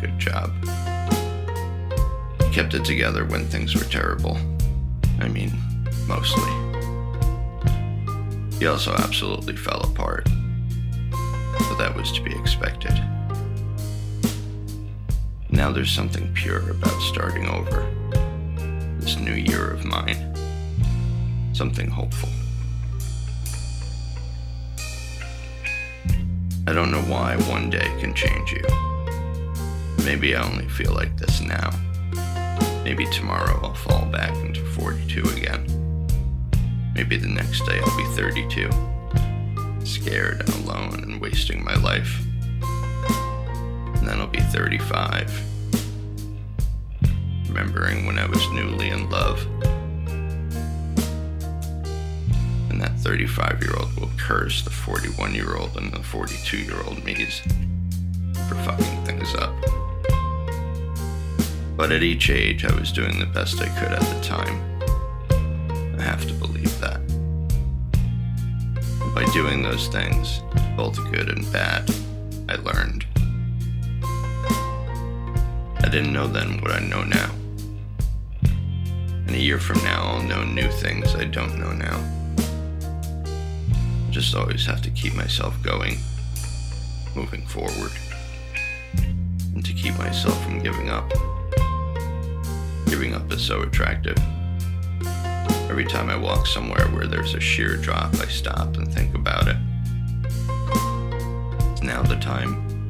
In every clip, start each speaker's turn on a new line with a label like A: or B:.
A: good job. He kept it together when things were terrible. I mean, mostly. He also absolutely fell apart. But that was to be expected. Now there's something pure about starting over. This new year of mine. Something hopeful. I don't know why one day can change you. Maybe I only feel like this now. Maybe tomorrow I'll fall back into 42 again. Maybe the next day I'll be 32, scared and alone and wasting my life. And then I'll be 35, remembering when I was newly in love. And that 35 year old will curse the 41 year old and the 42 year old me's for fucking things up. But at each age, I was doing the best I could at the time. I have to believe that. By doing those things, both good and bad, I learned. I didn't know then what I know now. And a year from now, I'll know new things I don't know now. I just always have to keep myself going, moving forward, and to keep myself from giving up. Giving up is so attractive. Every time I walk somewhere where there's a sheer drop, I stop and think about it. it. Is now the time?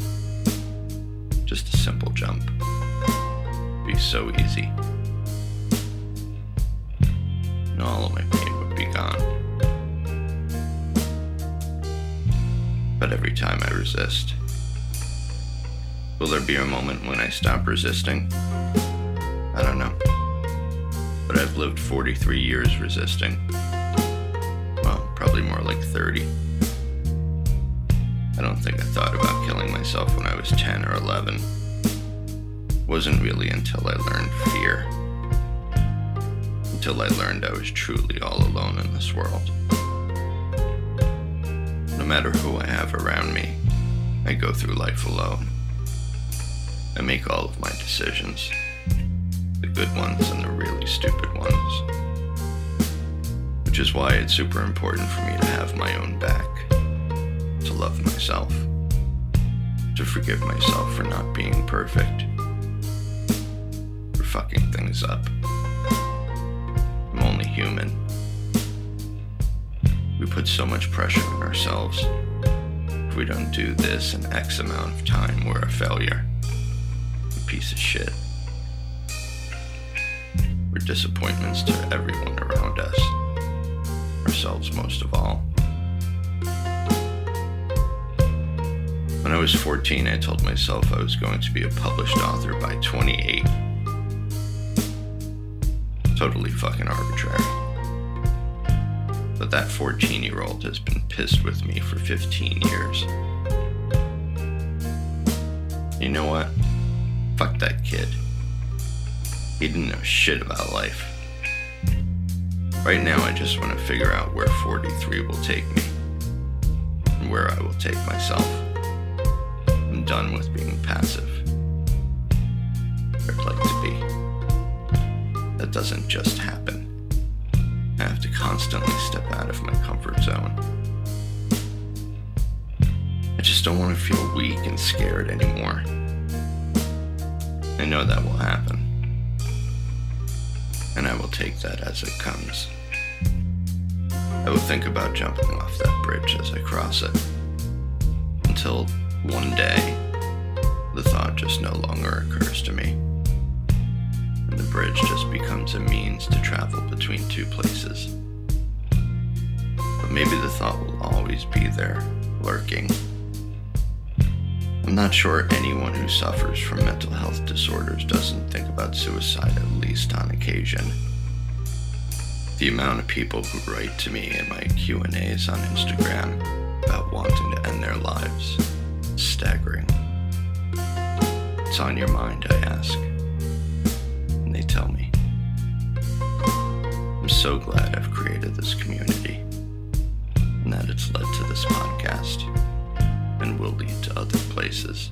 A: Just a simple jump. Be so easy. And all of my pain would be gone. But every time I resist, will there be a moment when I stop resisting? I don't know. But I've lived 43 years resisting. Well, probably more like 30. I don't think I thought about killing myself when I was 10 or 11. Wasn't really until I learned fear. Until I learned I was truly all alone in this world. No matter who I have around me, I go through life alone. I make all of my decisions the good ones and the really stupid ones. Which is why it's super important for me to have my own back, to love myself, to forgive myself for not being perfect, for fucking things up. I'm only human. We put so much pressure on ourselves. If we don't do this in X amount of time, we're a failure. A piece of shit. We're disappointments to everyone around us, ourselves most of all. When I was 14, I told myself I was going to be a published author by 28. Totally fucking arbitrary. But that 14 year old has been pissed with me for 15 years. You know what? Fuck that kid. He didn't know shit about life. Right now, I just want to figure out where 43 will take me and where I will take myself. I'm done with being passive. I'd like to be. That doesn't just happen. I have to constantly step out of my comfort zone. I just don't want to feel weak and scared anymore. I know that will happen and I will take that as it comes. I will think about jumping off that bridge as I cross it, until one day the thought just no longer occurs to me. And the bridge just becomes a means to travel between two places. But maybe the thought will always be there, lurking. I'm not sure anyone who suffers from mental health disorders doesn't think about suicide at least on occasion. The amount of people who write to me in my Q&As on Instagram about wanting to end their lives is staggering. What's on your mind, I ask. And they tell me. I'm so glad I've created this community and that it's led to this podcast and will lead to other places.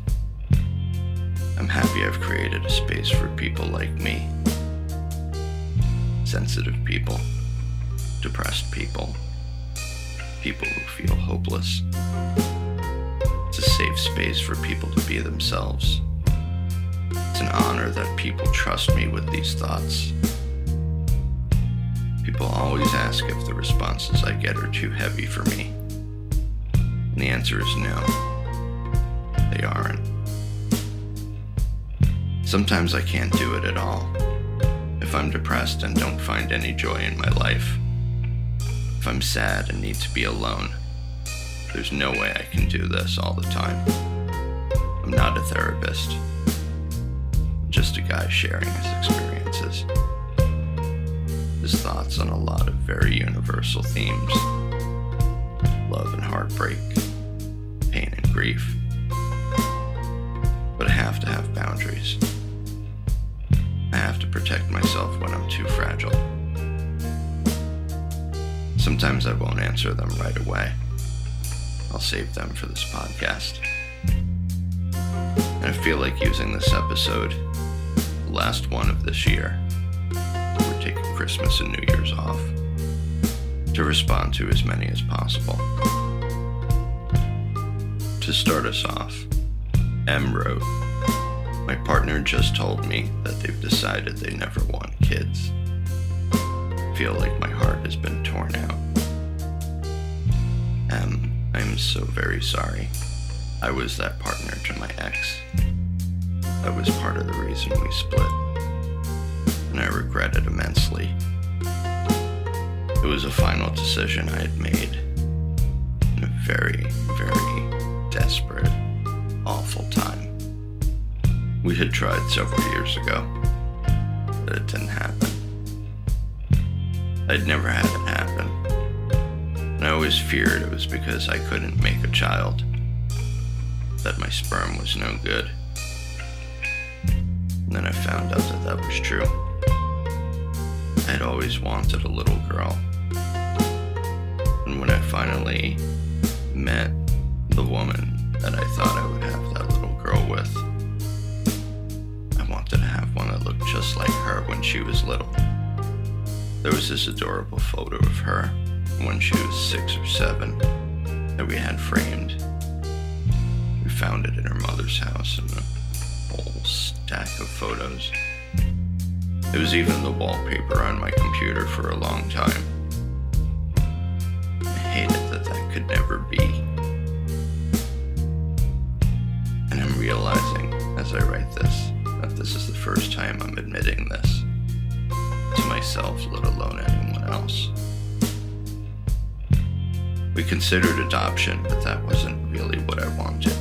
A: I'm happy I've created a space for people like me sensitive people, depressed people, people who feel hopeless. It's a safe space for people to be themselves. It's an honor that people trust me with these thoughts. People always ask if the responses I get are too heavy for me. And the answer is no, they aren't. Sometimes I can't do it at all. If I'm depressed and don't find any joy in my life, if I'm sad and need to be alone, there's no way I can do this all the time. I'm not a therapist, I'm just a guy sharing his experiences. His thoughts on a lot of very universal themes love and heartbreak, grief. But I have to have boundaries. I have to protect myself when I'm too fragile. Sometimes I won't answer them right away. I'll save them for this podcast. And I feel like using this episode, the last one of this year, we're taking Christmas and New Year's off, to respond to as many as possible. To start us off, M wrote, My partner just told me that they've decided they never want kids feel like my heart has been torn out. Em, I'm so very sorry. I was that partner to my ex. That was part of the reason we split. And I regret it immensely. It was a final decision I had made. We had tried several years ago, but it didn't happen. I'd never had it happen. And I always feared it was because I couldn't make a child, that my sperm was no good. And then I found out that that was true. I'd always wanted a little girl. And when I finally met the woman that I thought I would just like her when she was little. There was this adorable photo of her when she was six or seven that we had framed. We found it in her mother's house in a whole stack of photos. It was even the wallpaper on my computer for a long time. Myself, let alone anyone else. We considered adoption, but that wasn't really what I wanted.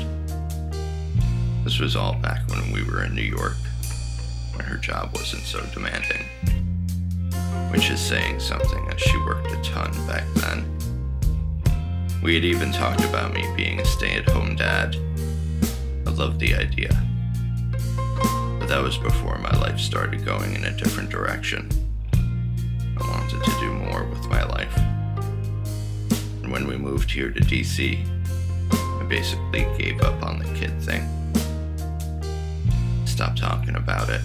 A: This was all back when we were in New York, when her job wasn't so demanding. Which is saying something, as she worked a ton back then. We had even talked about me being a stay at home dad. I loved the idea. But that was before my life started going in a different direction. Wanted to do more with my life. And when we moved here to DC, I basically gave up on the kid thing. Stopped talking about it.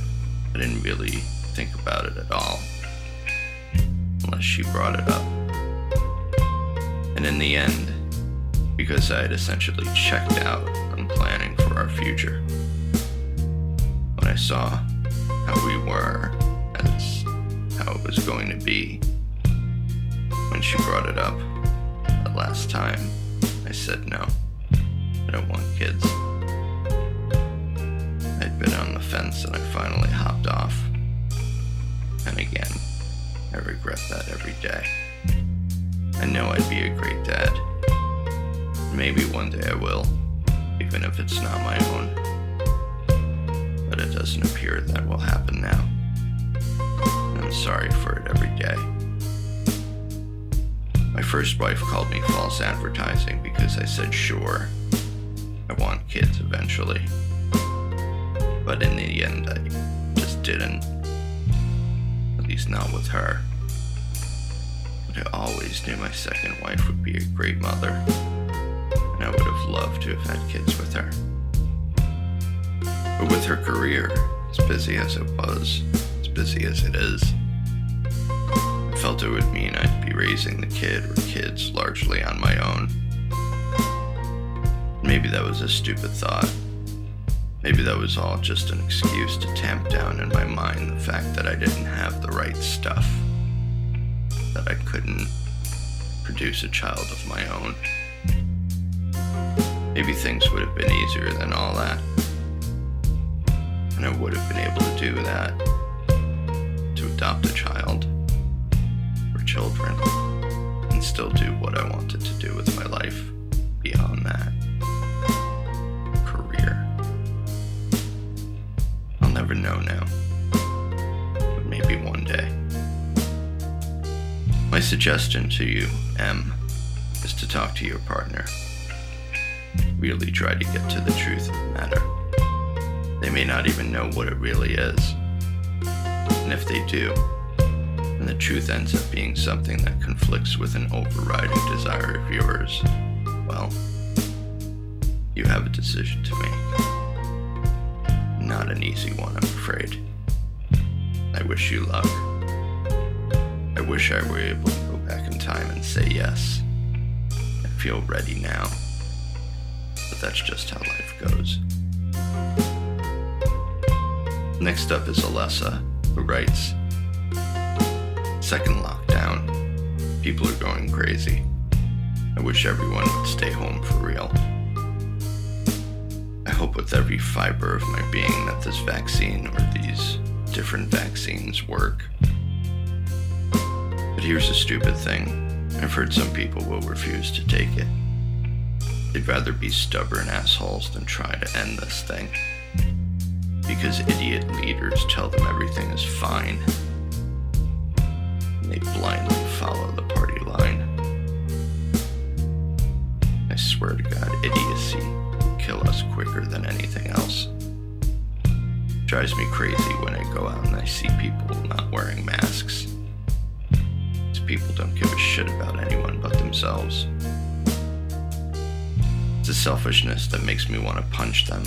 A: I didn't really think about it at all. Unless she brought it up. And in the end, because I had essentially checked out on planning for our future, when I saw how we were as how it was going to be. When she brought it up the last time, I said no. I don't want kids. I'd been on the fence and I finally hopped off. And again, I regret that every day. I know I'd be a great dad. Maybe one day I will, even if it's not my own. But it doesn't appear that will happen now. I'm sorry for it every day. My first wife called me false advertising because I said sure, I want kids eventually. But in the end, I just didn't. At least not with her. But I always knew my second wife would be a great mother, and I would have loved to have had kids with her. But with her career, as busy as it was, as busy as it is, felt it would mean I'd be raising the kid or kids largely on my own. Maybe that was a stupid thought. Maybe that was all just an excuse to tamp down in my mind the fact that I didn't have the right stuff that I couldn't produce a child of my own. Maybe things would have been easier than all that. And I would have been able to do that. To adopt a child. Children. And still do what I wanted to do with my life beyond that. Career. I'll never know now. But maybe one day. My suggestion to you, M, is to talk to your partner. Really try to get to the truth of the matter. They may not even know what it really is. And if they do, the truth ends up being something that conflicts with an overriding desire of yours, well, you have a decision to make. Not an easy one, I'm afraid. I wish you luck. I wish I were able to go back in time and say yes. I feel ready now. But that's just how life goes. Next up is Alessa, who writes Second lockdown. People are going crazy. I wish everyone would stay home for real. I hope with every fiber of my being that this vaccine or these different vaccines work but here's a stupid thing I've heard some people will refuse to take it. They'd rather be stubborn assholes than try to end this thing. Because idiot leaders tell them everything is fine. Blindly follow the party line. I swear to God, idiocy kill us quicker than anything else. It drives me crazy when I go out and I see people not wearing masks These people don't give a shit about anyone but themselves. It's a selfishness that makes me want to punch them.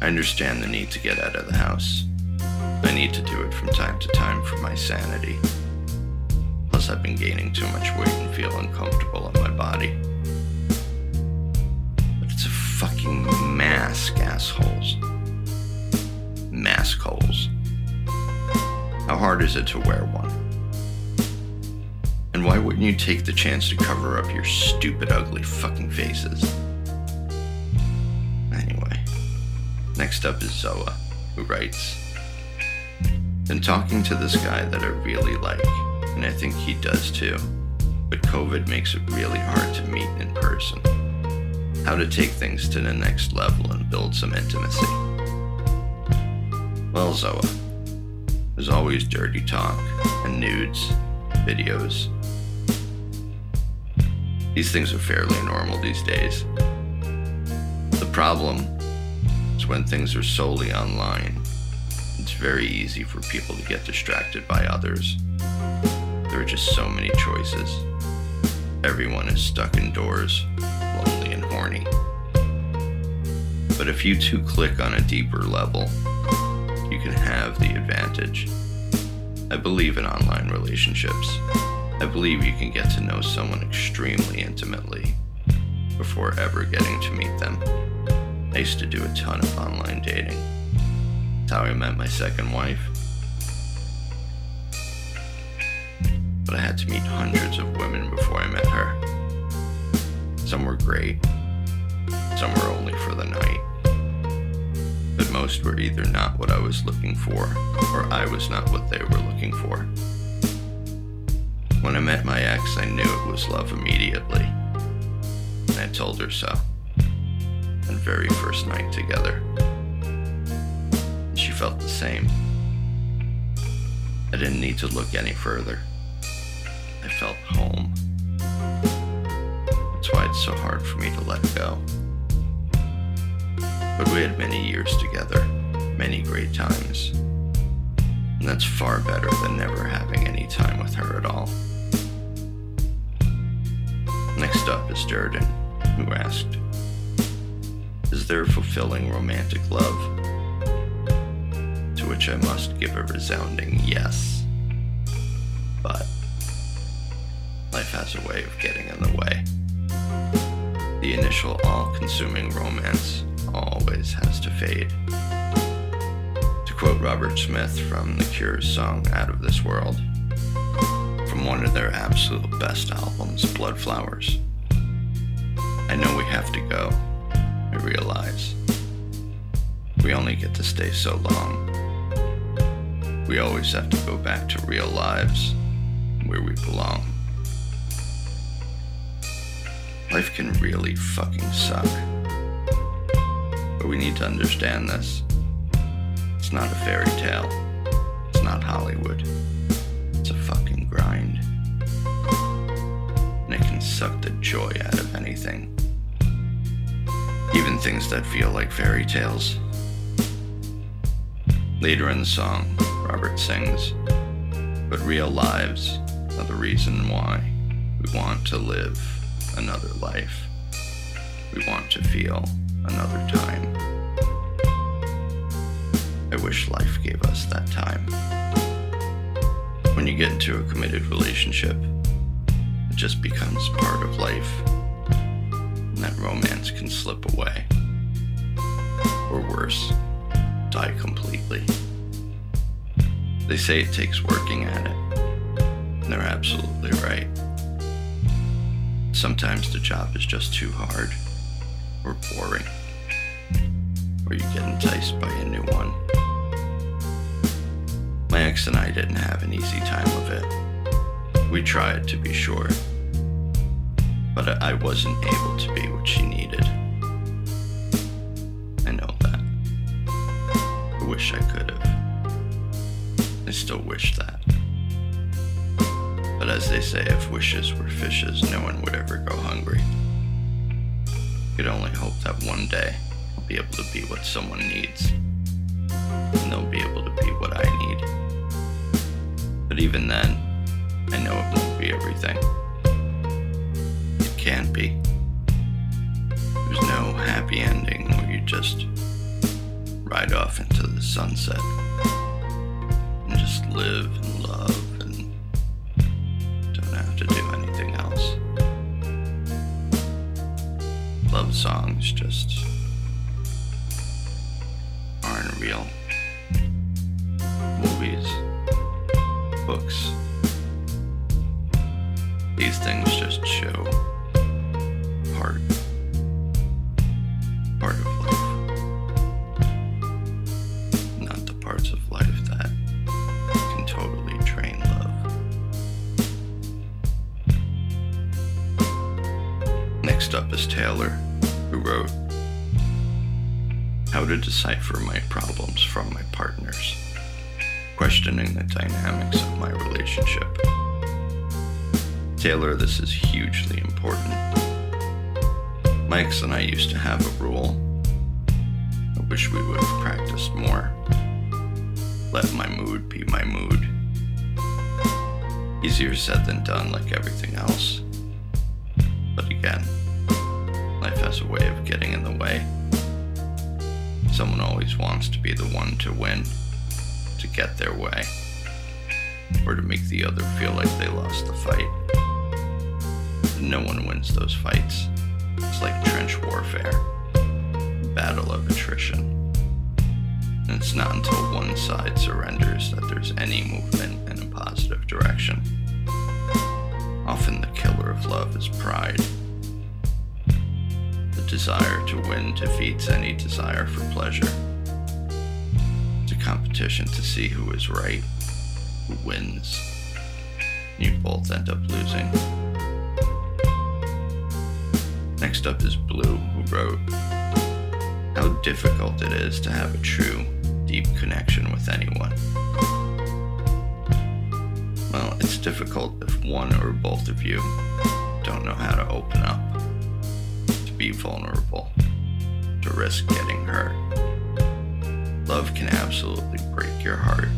A: I understand the need to get out of the house. I need to do it from time to time for my sanity. Plus, I've been gaining too much weight and feel uncomfortable in my body. But it's a fucking mask, assholes. Mask holes. How hard is it to wear one? And why wouldn't you take the chance to cover up your stupid, ugly fucking faces? Anyway, next up is Zoa, who writes Been talking to this guy that I really like, and I think he does too, but COVID makes it really hard to meet in person. How to take things to the next level and build some intimacy. Well, Zoa, there's always dirty talk and nudes, videos, these things are fairly normal these days. The problem is when things are solely online, it's very easy for people to get distracted by others. Just so many choices. Everyone is stuck indoors, lonely and horny. But if you two click on a deeper level, you can have the advantage. I believe in online relationships. I believe you can get to know someone extremely intimately before ever getting to meet them. I used to do a ton of online dating. That's how I met my second wife. But I had to meet hundreds of women before I met her. Some were great, some were only for the night. But most were either not what I was looking for, or I was not what they were looking for. When I met my ex, I knew it was love immediately. And I told her so. And very first night together. She felt the same. I didn't need to look any further. Felt home. That's why it's so hard for me to let go. But we had many years together, many great times. And that's far better than never having any time with her at all. Next up is Durden, who asked, Is there fulfilling romantic love? To which I must give a resounding yes. But has a way of getting in the way. The initial all consuming romance always has to fade. To quote Robert Smith from The Cure's song Out of This World, from one of their absolute best albums, Bloodflowers. I know we have to go, I realize. We only get to stay so long. We always have to go back to real lives where we belong. Life can really fucking suck. But we need to understand this. It's not a fairy tale. It's not Hollywood. It's a fucking grind. And it can suck the joy out of anything. Even things that feel like fairy tales. Later in the song, Robert sings, But real lives are the reason why we want to live another life. We want to feel another time. I wish life gave us that time. When you get into a committed relationship, it just becomes part of life, and that romance can slip away. Or worse, die completely. They say it takes working at it, and they're absolutely right. Sometimes the job is just too hard or boring, or you get enticed by a new one. My ex and I didn't have an easy time of it. We tried to be sure, but I wasn't able to be what she needed. I know that. I wish I could have. I still wish that. As they say, if wishes were fishes, no one would ever go hungry. You could only hope that one day I'll be able to be what someone needs, and they'll be able to be what I need. But even then, I know it won't be everything. It can't be. There's no happy ending where you just ride off into the sunset and just live and songs just aren't real. Movies, books, these things just show Taylor, this is hugely important. Mike's and I used to have a rule. I wish we would have practiced more. Let my mood be my mood. Easier said than done, like everything else. But again, life has a way of getting in the way. Someone always wants to be the one to win, to get their way, or to make the other feel like they lost the fight. No one wins those fights. It's like trench warfare, battle of attrition. And it's not until one side surrenders that there's any movement in a positive direction. Often the killer of love is pride. The desire to win defeats any desire for pleasure. It's a competition to see who is right, who wins. You both end up losing. Next up is Blue, who wrote How difficult it is to have a true, deep connection with anyone. Well, it's difficult if one or both of you don't know how to open up, to be vulnerable, to risk getting hurt. Love can absolutely break your heart.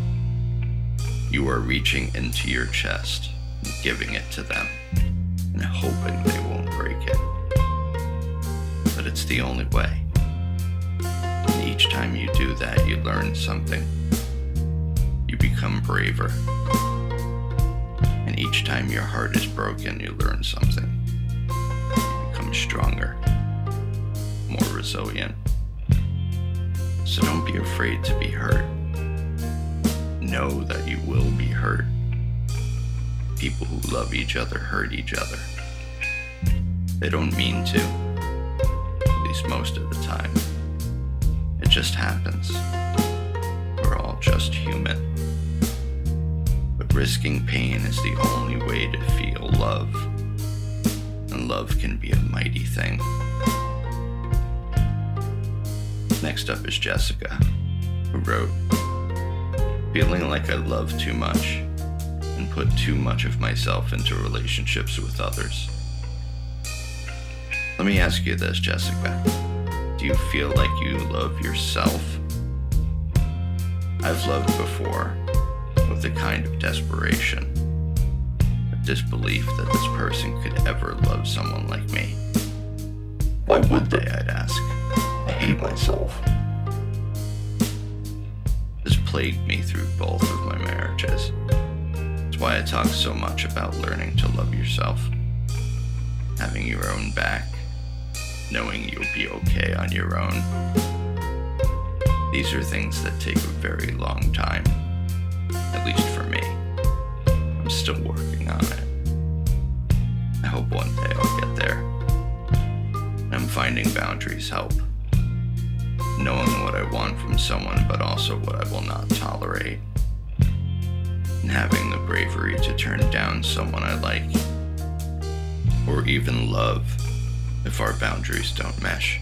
A: You are reaching into your chest and giving it to them and hoping they won't the only way. And each time you do that, you learn something. You become braver. And each time your heart is broken, you learn something. You become stronger, more resilient. So don't be afraid to be hurt. Know that you will be hurt. People who love each other hurt each other. They don't mean to, most of the time. It just happens. We're all just human. But risking pain is the only way to feel love. And love can be a mighty thing. Next up is Jessica, who wrote Feeling like I love too much and put too much of myself into relationships with others. Let me ask you this, Jessica. Do you feel like you love yourself? I've loved before with a kind of desperation, a disbelief that this person could ever love someone like me. Why would they, I'd ask? I hate myself. This plagued me through both of my marriages. It's why I talk so much about learning to love yourself, having your own back, knowing you'll be okay on your own. These are things that take a very long time, at least for me. I'm still working on it. I hope one day I'll get there. I'm finding boundaries help knowing what I want from someone, but also what I will not tolerate. And having the bravery to turn down someone I like, or even love, if our boundaries don't mesh.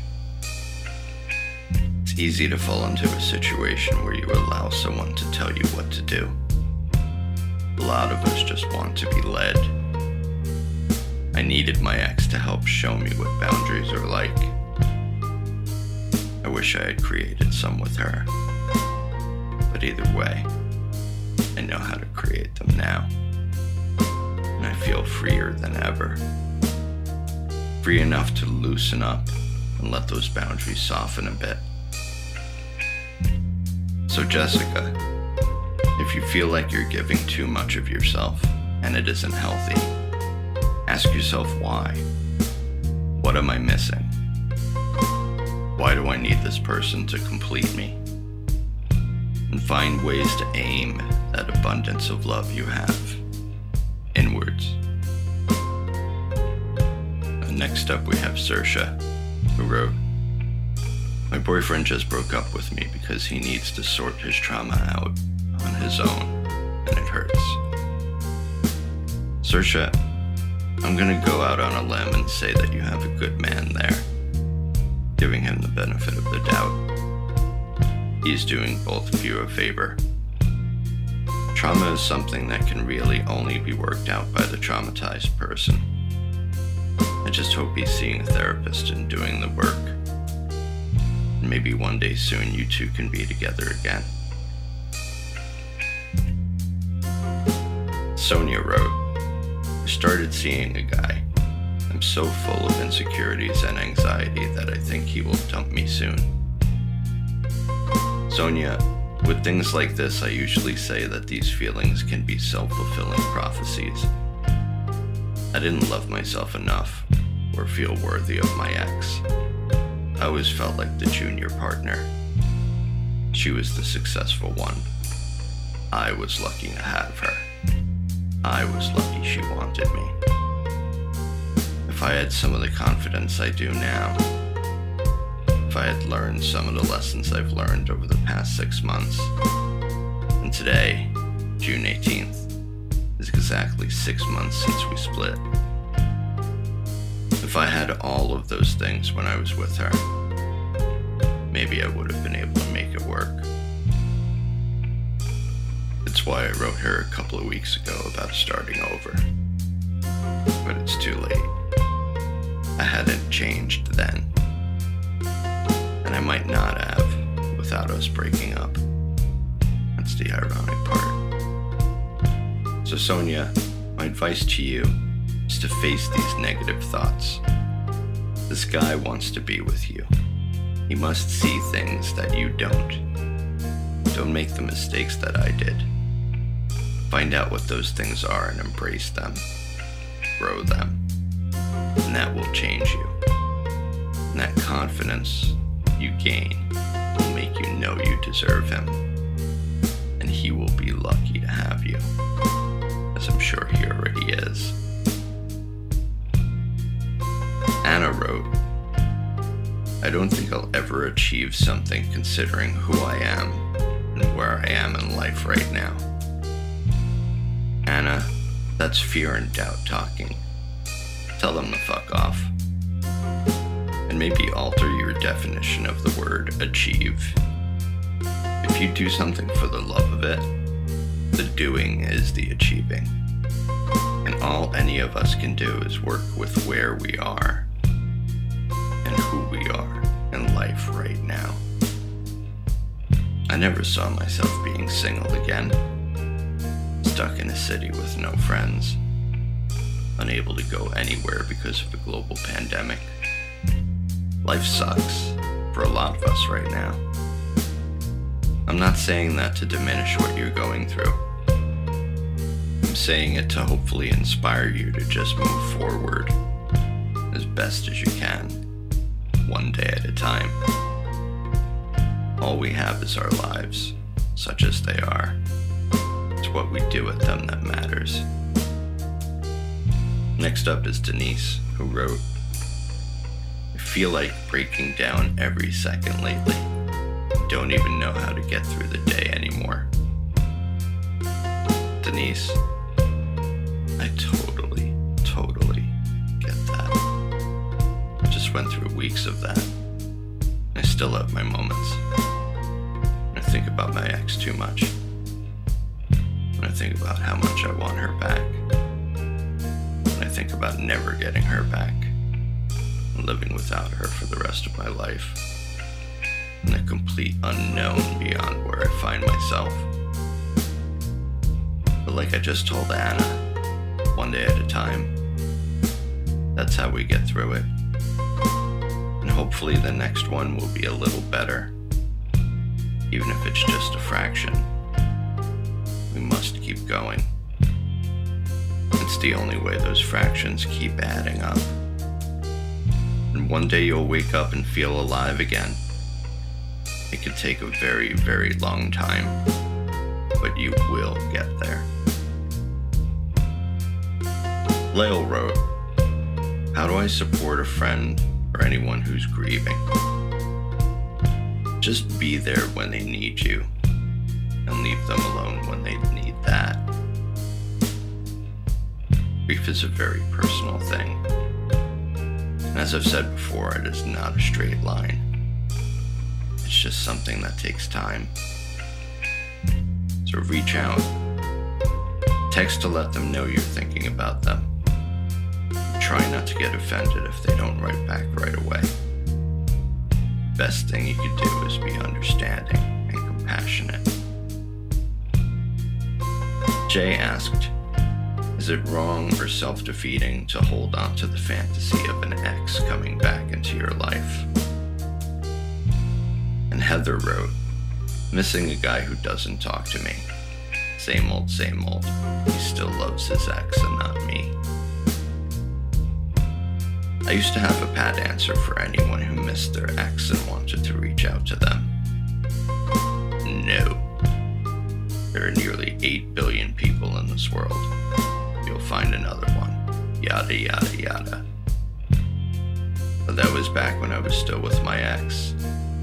A: It's easy to fall into a situation where you allow someone to tell you what to do. A lot of us just want to be led. I needed my ex to help show me what boundaries are like. I wish I had created some with her. But either way, I know how to create them now. And I feel freer than ever. Free enough to loosen up and let those boundaries soften a bit. So, Jessica, if you feel like you're giving too much of yourself and it isn't healthy, ask yourself why. What am I missing? Why do I need this person to complete me? And find ways to aim that abundance of love you have inwards. Next up, we have Sersha, who wrote My boyfriend just broke up with me because he needs to sort his trauma out on his own, and it hurts. Sersha, I'm gonna go out on a limb and say that you have a good man there giving him the benefit of the doubt. He's doing both of you a favor. Trauma is something that can really only be worked out by the traumatized person. I just hope he's seeing a therapist and doing the work. Maybe one day soon you two can be together again. Sonia wrote, I started seeing a guy I'm so full of insecurities and anxiety that I think he will dump me soon. Sonia, with things like this, I usually say that these feelings can be self fulfilling prophecies. I didn't love myself enough or feel worthy of my ex. I always felt like the junior partner. She was the successful one. I was lucky to have her. I was lucky she wanted me if I had some of the confidence I do now, if I had learned some of the lessons I've learned over the past six months, And today, June 18th, is exactly six months since we split. If I had all of those things when I was with her, maybe I would have been able to make it work. It's why I wrote her a couple of weeks ago about starting over. But it's too late. I hadn't changed then. And I might not have without us breaking up. That's the ironic part. So, Sonia, my advice to you is to face these negative thoughts. This guy wants to be with you. He must see things that you don't. Don't make the mistakes that I did. Find out what those things are and embrace them. Grow them. And that will change you. And that confidence you gain will make you know you deserve him. Achieve something considering who I am and where I am in life right now. Anna, that's fear and doubt talking. Tell them to fuck off. And maybe alter your definition of the word achieve. If you do something for the love of it, the doing is the achieving. And all any of us can do is work with where we are and who we are life right now. I never saw myself being single again stuck in a city with no friends, unable to go anywhere because of a global pandemic. Life sucks for a lot of us right now. I'm not saying that to diminish what you're going through. I'm saying it to hopefully inspire you to just move forward as best as you can, one day at a time. All we have is our lives, such as they are. It's what we do with them that matters. Next up is Denise, who wrote, I feel like breaking down every second lately. Don't even know how to get through the day anymore. Denise, I totally, went through weeks of that. I still have my moments. I think about my ex too much I think about how much I want her back, I think about never getting her back living without her for the rest of my life, and a complete unknown beyond where I find myself. But like I just told Anna, one day at a time, that's how we get through it. Hopefully the next one will be a little better, even if it's just a fraction. We must keep going. It's the only way those fractions keep adding up. And one day you'll wake up and feel alive again. It could take a very, very long time, but you will get there. Lael wrote, How do I support a friend or anyone who's grieving? Just be there when they need you and leave them alone when they need that. Grief is a very personal thing. And as I've said before, it is not a straight line. It's just something that takes time. So reach out. Text to let them know you're thinking about them. Try not to get offended if they don't write back right away. Best thing you could do is be understanding and compassionate. Jay asked, Is it wrong or self defeating to hold on to the fantasy of an ex coming back into your life? And Heather wrote, Missing a guy who doesn't talk to me. Same old, same old. He still loves his ex and not me. I used to have a pat answer for anyone who missed their ex and wanted to reach out to them. No. There are nearly 8 billion people in this world. You'll find another one. Yada, yada, yada. But that was back when I was still with my ex,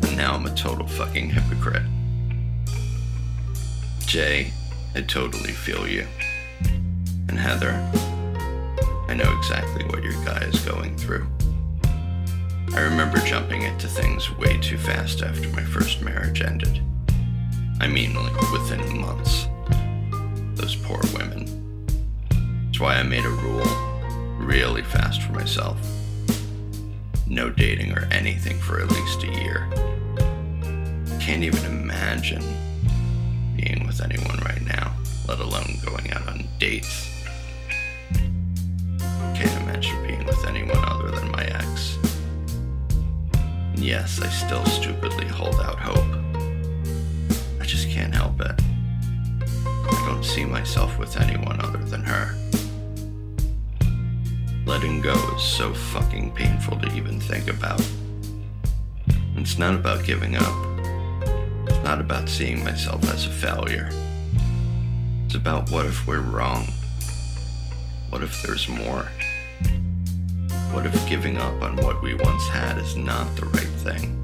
A: and now I'm a total fucking hypocrite. Jay, I totally feel you. And Heather, I know exactly what your guy is going through. I remember jumping into things way too fast after my first marriage ended. I mean, like within months. Those poor women. That's why I made a rule really fast for myself. No dating or anything for at least a year. Can't even imagine being with anyone right now, let alone going out on dates. Imagine being with anyone other than my ex. And yes, I still stupidly hold out hope. I just can't help it. I don't see myself with anyone other than her. Letting go is so fucking painful to even think about. It's not about giving up. It's not about seeing myself as a failure. It's about what if we're wrong? What if there's more? What if giving up on what we once had is not the right thing?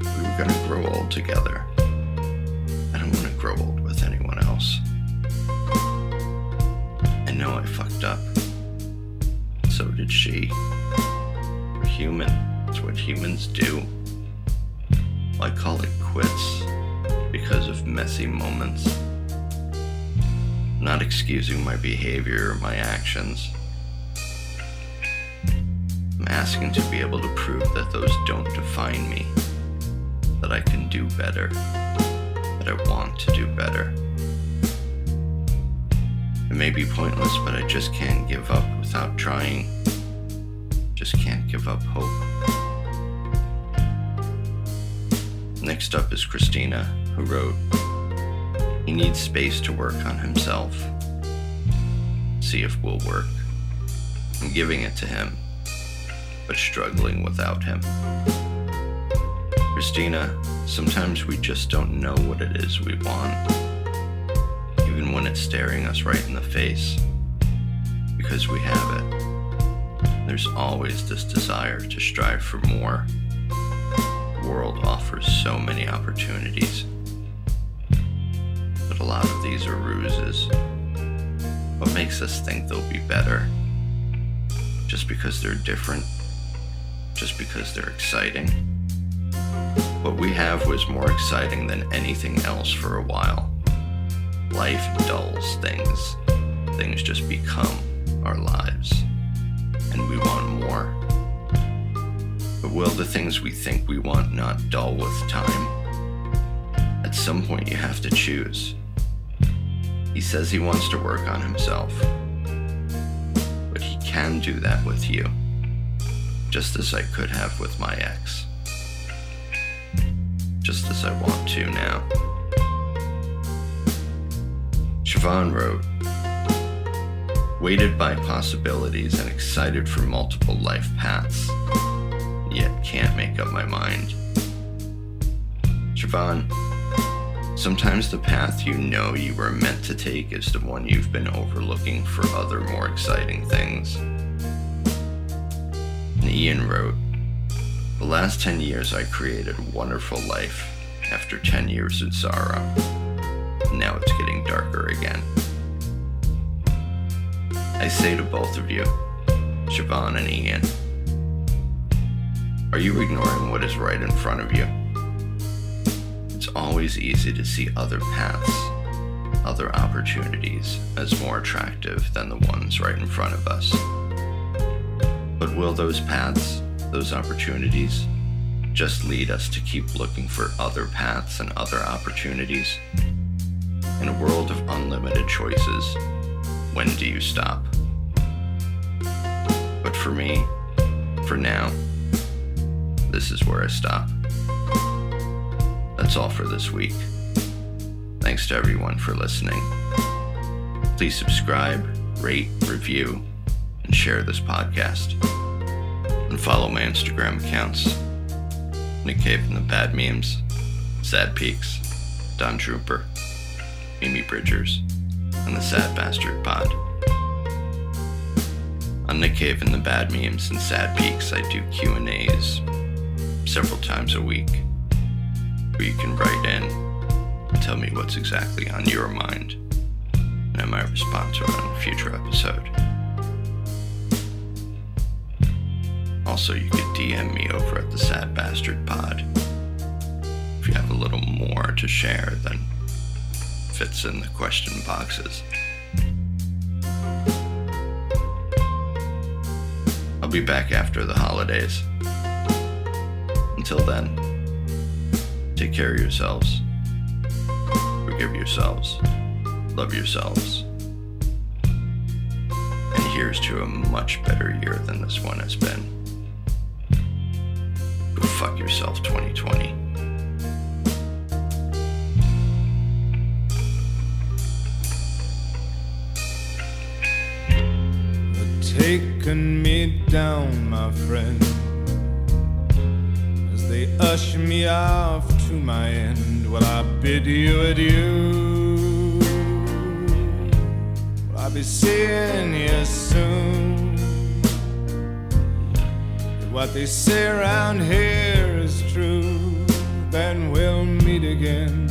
A: We were gonna grow old together. I don't wanna grow old with anyone else. I know I fucked up. So did she. We're human. It's what humans do. I call it quits because of messy moments. Not excusing my behavior or my actions. Asking to be able to prove that those don't define me. That I can do better. That I want to do better. It may be pointless, but I just can't give up without trying. Just can't give up hope. Next up is Christina, who wrote, He needs space to work on himself. See if we'll work. I'm giving it to him, but struggling without him. Christina, sometimes we just don't know what it is we want, even when it's staring us right in the face, because we have it. There's always this desire to strive for more. The world offers so many opportunities, but a lot of these are ruses. What makes us think they'll be better? Just because they're different? Just because they're exciting? What we have was more exciting than anything else for a while. Life dulls things. Things just become our lives. And we want more. But will the things we think we want not dull with time? At some point, you have to choose. He says he wants to work on himself. But he can do that with you, just as I could have with my ex. Just as I want to now. Siobhan wrote, weighted by possibilities and excited for multiple life paths, yet can't make up my mind. Siobhan, sometimes the path you know you were meant to take is the one you've been overlooking for other more exciting things. And Ian wrote, The last 10 years I created a wonderful life after 10 years in sorrow. Now it's getting darker again. I say to both of you, Siobhan and Ian, are you ignoring what is right in front of you? It's always easy to see other paths, other opportunities as more attractive than the ones right in front of us. But will those paths, those opportunities, just lead us to keep looking for other paths and other opportunities? In a world of unlimited choices, when do you stop? But for me, for now, this is where I stop. That's all for this week. Thanks to everyone for listening. Please subscribe, rate, review, and share this podcast. And follow my Instagram accounts Nick Cave and the Bad Memes, Sad Peaks, Don Trooper, Mimi Bridgers, and the Sad Bastard Pod. On Nick Cave and the Bad Memes and Sad Peaks, I do Q&As several times a week where you can write in and tell me what's exactly on your mind, and I might respond to it on a future episode. Also, you could DM me over at the Sad Bastard Pod if you have a little more to share than fits in the question boxes. I'll be back after the holidays. Until then, take care of yourselves, forgive yourselves, love yourselves. And here's to a much better year than this one has been. Fuck yourself, 2020.
B: taken me down, my friend, as they usher me off to my end. Will I bid you adieu? Will I be seeing you soon? What they say around here is true, then we'll meet again.